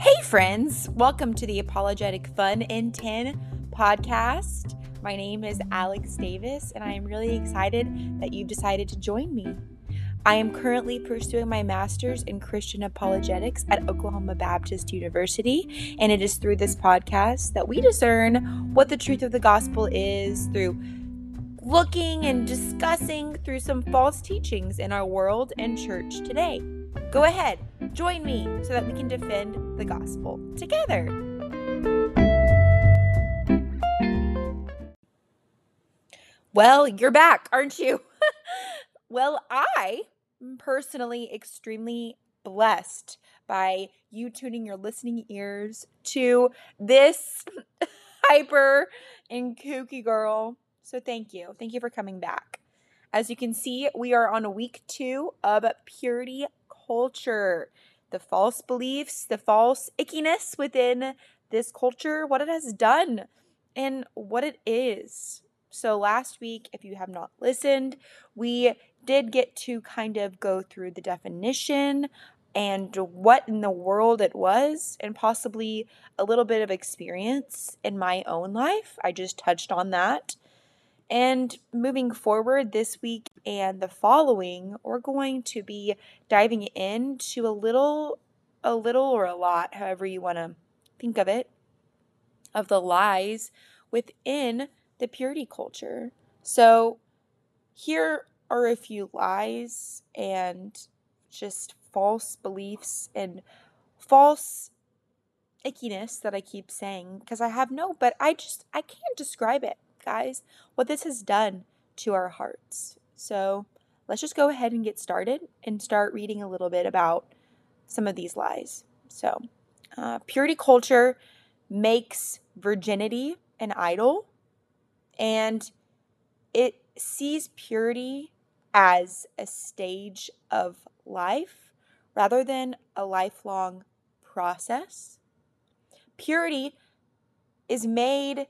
Hey, friends, welcome to the Apologetic Fun in 10 podcast. My name is Alex Davis, and I am really excited that you've decided to join me. I am currently pursuing my master's in Christian apologetics at Oklahoma Baptist University, and it is through this podcast that we discern what the truth of the gospel is through looking and discussing through some false teachings in our world and church today. Go ahead, join me so that we can defend the gospel together. Well, you're back, aren't you? well, I am personally extremely blessed by you tuning your listening ears to this hyper and kooky girl. So thank you. Thank you for coming back. As you can see, we are on week two of purity culture. The false beliefs, the false ickiness within this culture, what it has done, and what it is. So, last week, if you have not listened, we did get to kind of go through the definition and what in the world it was, and possibly a little bit of experience in my own life. I just touched on that. And moving forward this week and the following, we're going to be diving into a little, a little or a lot, however you want to think of it, of the lies within the purity culture. So, here are a few lies and just false beliefs and false ickiness that I keep saying because I have no, but I just, I can't describe it, guys, what this has done to our hearts. So let's just go ahead and get started and start reading a little bit about some of these lies. So, uh, purity culture makes virginity an idol and it sees purity as a stage of life rather than a lifelong process. Purity is made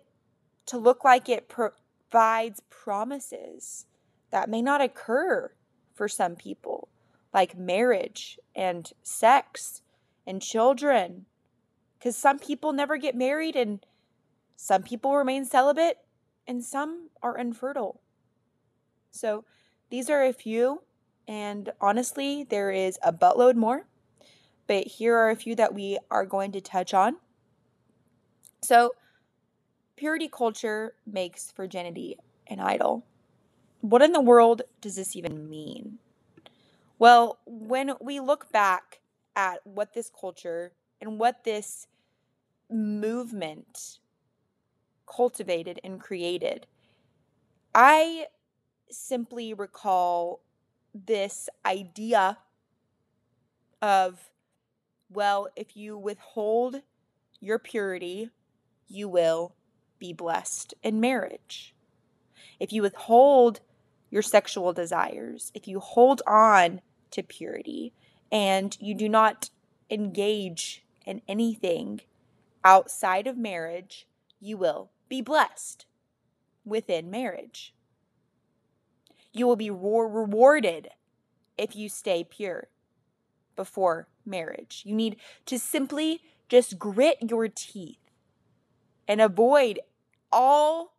to look like it provides promises that may not occur for some people, like marriage and sex and children. Because some people never get married and some people remain celibate and some are infertile. So these are a few, and honestly, there is a buttload more, but here are a few that we are going to touch on. So, purity culture makes virginity an idol. What in the world does this even mean? Well, when we look back at what this culture and what this movement cultivated and created, I simply recall this idea of, well, if you withhold your purity, you will be blessed in marriage. If you withhold your sexual desires, if you hold on to purity and you do not engage in anything outside of marriage, you will be blessed within marriage. You will be rewarded if you stay pure before marriage. You need to simply just grit your teeth and avoid all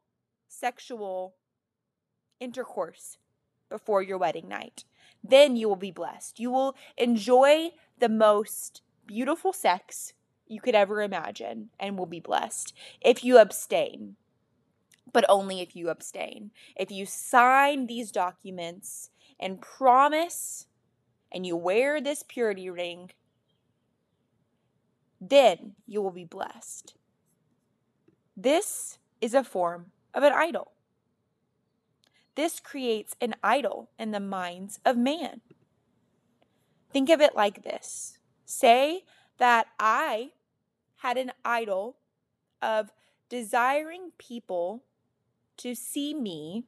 sexual intercourse before your wedding night. Then you will be blessed. You will enjoy the most beautiful sex you could ever imagine and will be blessed if you abstain. But only if you abstain. If you sign these documents and promise and you wear this purity ring, then you will be blessed. This is a form of an idol. This creates an idol in the minds of man. Think of it like this say that I had an idol of desiring people to see me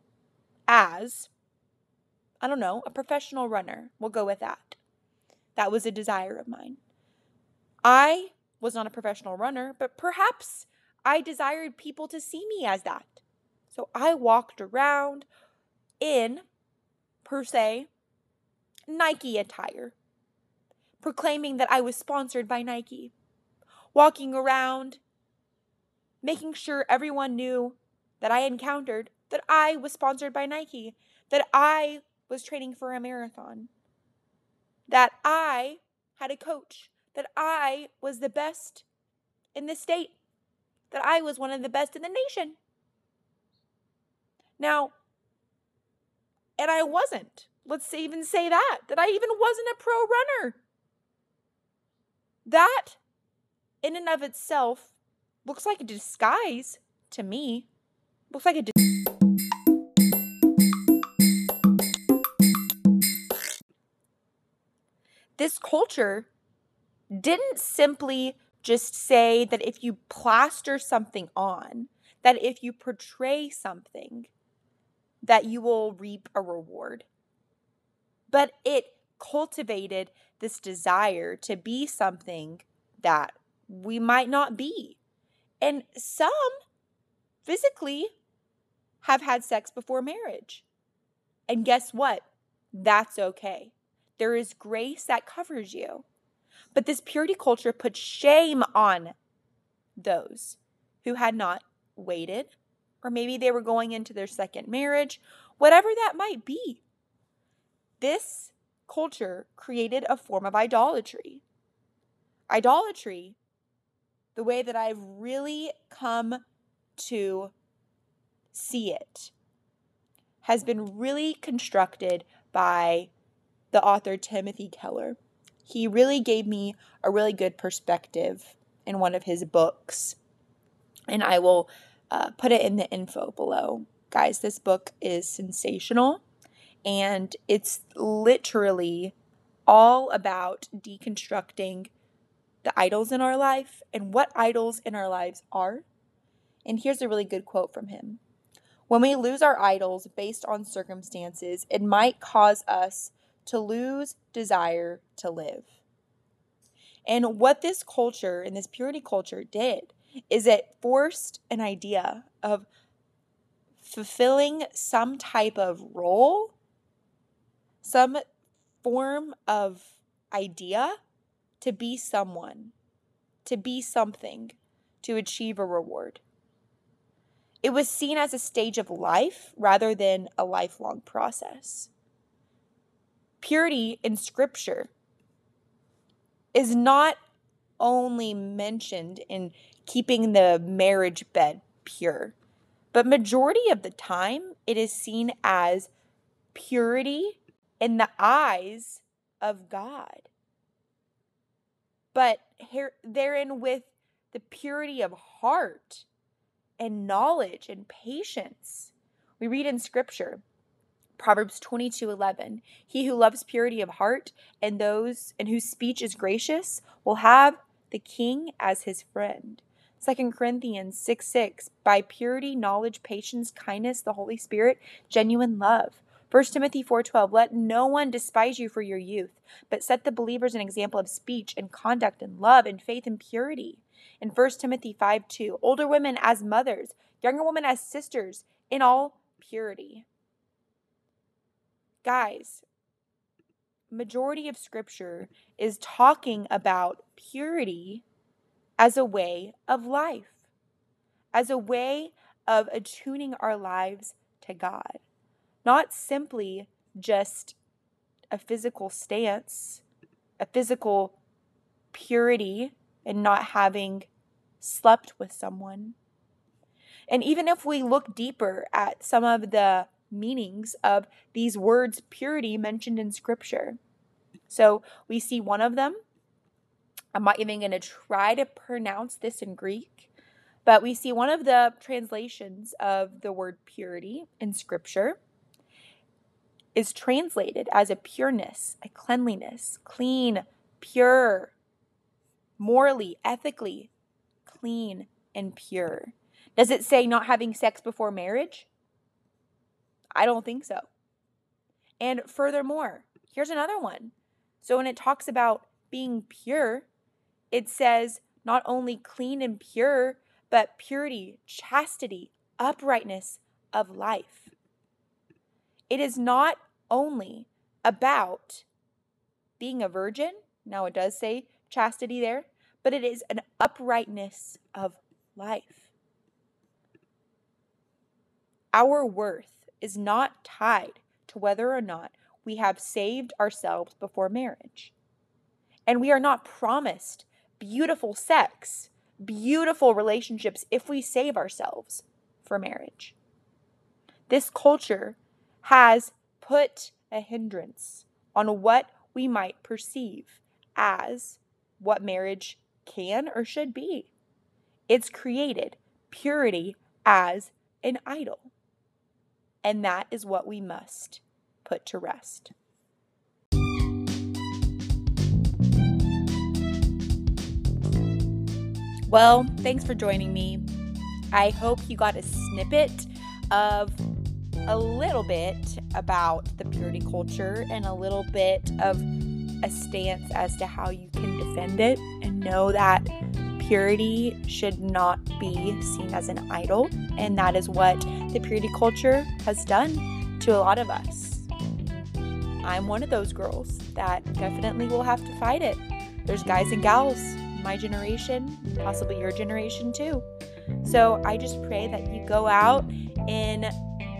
as, I don't know, a professional runner. We'll go with that. That was a desire of mine. I was not a professional runner, but perhaps I desired people to see me as that. So I walked around in, per se, Nike attire, proclaiming that I was sponsored by Nike. walking around, making sure everyone knew that I encountered that I was sponsored by Nike, that I was training for a marathon, that I had a coach, that I was the best in the state, that I was one of the best in the nation. Now, and I wasn't. Let's even say that, that I even wasn't a pro runner. That, in and of itself, looks like a disguise to me. Looks like a. Dis- this culture didn't simply just say that if you plaster something on, that if you portray something, that you will reap a reward. But it cultivated this desire to be something that we might not be. And some physically have had sex before marriage. And guess what? That's okay. There is grace that covers you. But this purity culture put shame on those who had not waited, or maybe they were going into their second marriage, whatever that might be. This culture created a form of idolatry. Idolatry, the way that I've really come to see it, has been really constructed by the author Timothy Keller. He really gave me a really good perspective in one of his books, and I will uh, put it in the info below. Guys, this book is sensational and it's literally all about deconstructing the idols in our life and what idols in our lives are. And here's a really good quote from him When we lose our idols based on circumstances, it might cause us to lose desire to live. And what this culture and this purity culture did is it forced an idea of fulfilling some type of role, some form of idea to be someone, to be something, to achieve a reward. It was seen as a stage of life rather than a lifelong process. Purity in Scripture is not only mentioned in keeping the marriage bed pure, but majority of the time it is seen as purity in the eyes of God but here, therein with the purity of heart and knowledge and patience. We read in scripture, Proverbs 22 11, He who loves purity of heart and those and whose speech is gracious will have the king as his friend. 2 Corinthians 6 6, by purity, knowledge, patience, kindness, the Holy Spirit, genuine love. 1 Timothy 4:12 Let no one despise you for your youth, but set the believers an example of speech and conduct and love and faith and purity. In 1 Timothy 5:2 Older women as mothers, younger women as sisters, in all purity. Guys, majority of scripture is talking about purity as a way of life, as a way of attuning our lives to God not simply just a physical stance, a physical purity and not having slept with someone. And even if we look deeper at some of the meanings of these words purity mentioned in scripture. So we see one of them. I'm not even going to try to pronounce this in Greek, but we see one of the translations of the word purity in scripture is translated as a pureness, a cleanliness, clean, pure, morally, ethically clean and pure. Does it say not having sex before marriage? I don't think so. And furthermore, here's another one. So when it talks about being pure, it says not only clean and pure, but purity, chastity, uprightness of life. It is not only about being a virgin. Now, it does say chastity there, but it is an uprightness of life. Our worth is not tied to whether or not we have saved ourselves before marriage. And we are not promised beautiful sex, beautiful relationships if we save ourselves for marriage. This culture has put a hindrance on what we might perceive as what marriage can or should be. It's created purity as an idol. And that is what we must put to rest. Well, thanks for joining me. I hope you got a snippet of a little bit about the purity culture and a little bit of a stance as to how you can defend it and know that purity should not be seen as an idol. And that is what the purity culture has done to a lot of us. I'm one of those girls that definitely will have to fight it. There's guys and gals, my generation, possibly your generation too. So I just pray that you go out in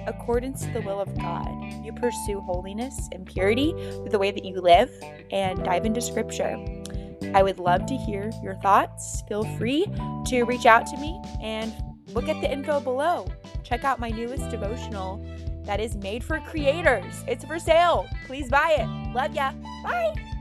accordance to the will of God. You pursue holiness and purity through the way that you live and dive into scripture. I would love to hear your thoughts. Feel free to reach out to me and look at the info below. Check out my newest devotional that is made for creators. It's for sale. Please buy it. Love ya. Bye.